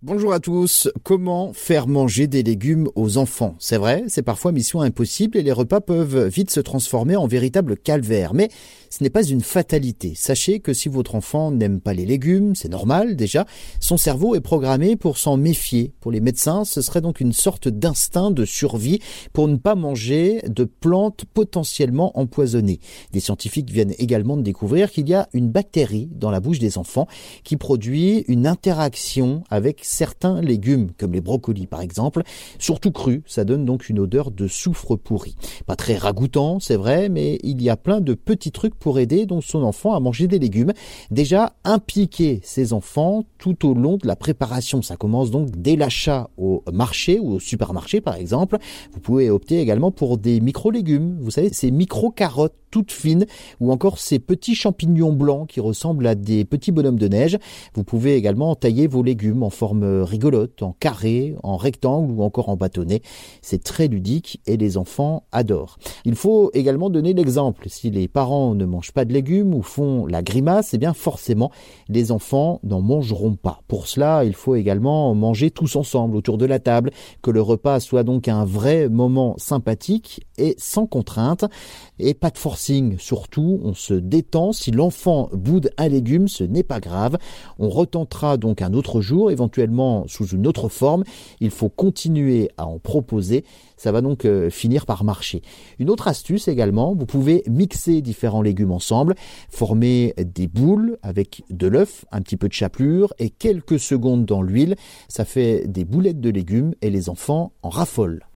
Bonjour à tous. Comment faire manger des légumes aux enfants? C'est vrai, c'est parfois mission impossible et les repas peuvent vite se transformer en véritable calvaire. Mais ce n'est pas une fatalité. Sachez que si votre enfant n'aime pas les légumes, c'est normal déjà, son cerveau est programmé pour s'en méfier. Pour les médecins, ce serait donc une sorte d'instinct de survie pour ne pas manger de plantes potentiellement empoisonnées. Des scientifiques viennent également de découvrir qu'il y a une bactérie dans la bouche des enfants qui produit une interaction avec certains légumes, comme les brocolis par exemple, surtout crus, ça donne donc une odeur de soufre pourri. Pas très ragoûtant, c'est vrai, mais il y a plein de petits trucs pour aider donc son enfant à manger des légumes. Déjà, impliquer ses enfants tout au long de la préparation. Ça commence donc dès l'achat au marché ou au supermarché par exemple. Vous pouvez opter également pour des micro-légumes. Vous savez, ces micro-carottes toutes fines ou encore ces petits champignons blancs qui ressemblent à des petits bonhommes de neige. Vous pouvez également tailler vos légumes en forme rigolote, en carré, en rectangle ou encore en bâtonnet. C'est très ludique et les enfants adorent. Il faut également donner l'exemple. Si les parents ne mangent pas de légumes ou font la grimace, eh bien forcément les enfants n'en mangeront pas. Pour cela, il faut également manger tous ensemble autour de la table, que le repas soit donc un vrai moment sympathique et sans contrainte. Et pas de forcing, surtout, on se détend. Si l'enfant boude un légume, ce n'est pas grave. On retentera donc un autre jour, éventuellement sous une autre forme. Il faut continuer à en proposer. Ça va donc euh, finir par marcher. Une autre astuce également, vous pouvez mixer différents légumes ensemble, former des boules avec de l'œuf, un petit peu de chapelure et quelques secondes dans l'huile. Ça fait des boulettes de légumes et les enfants en raffolent.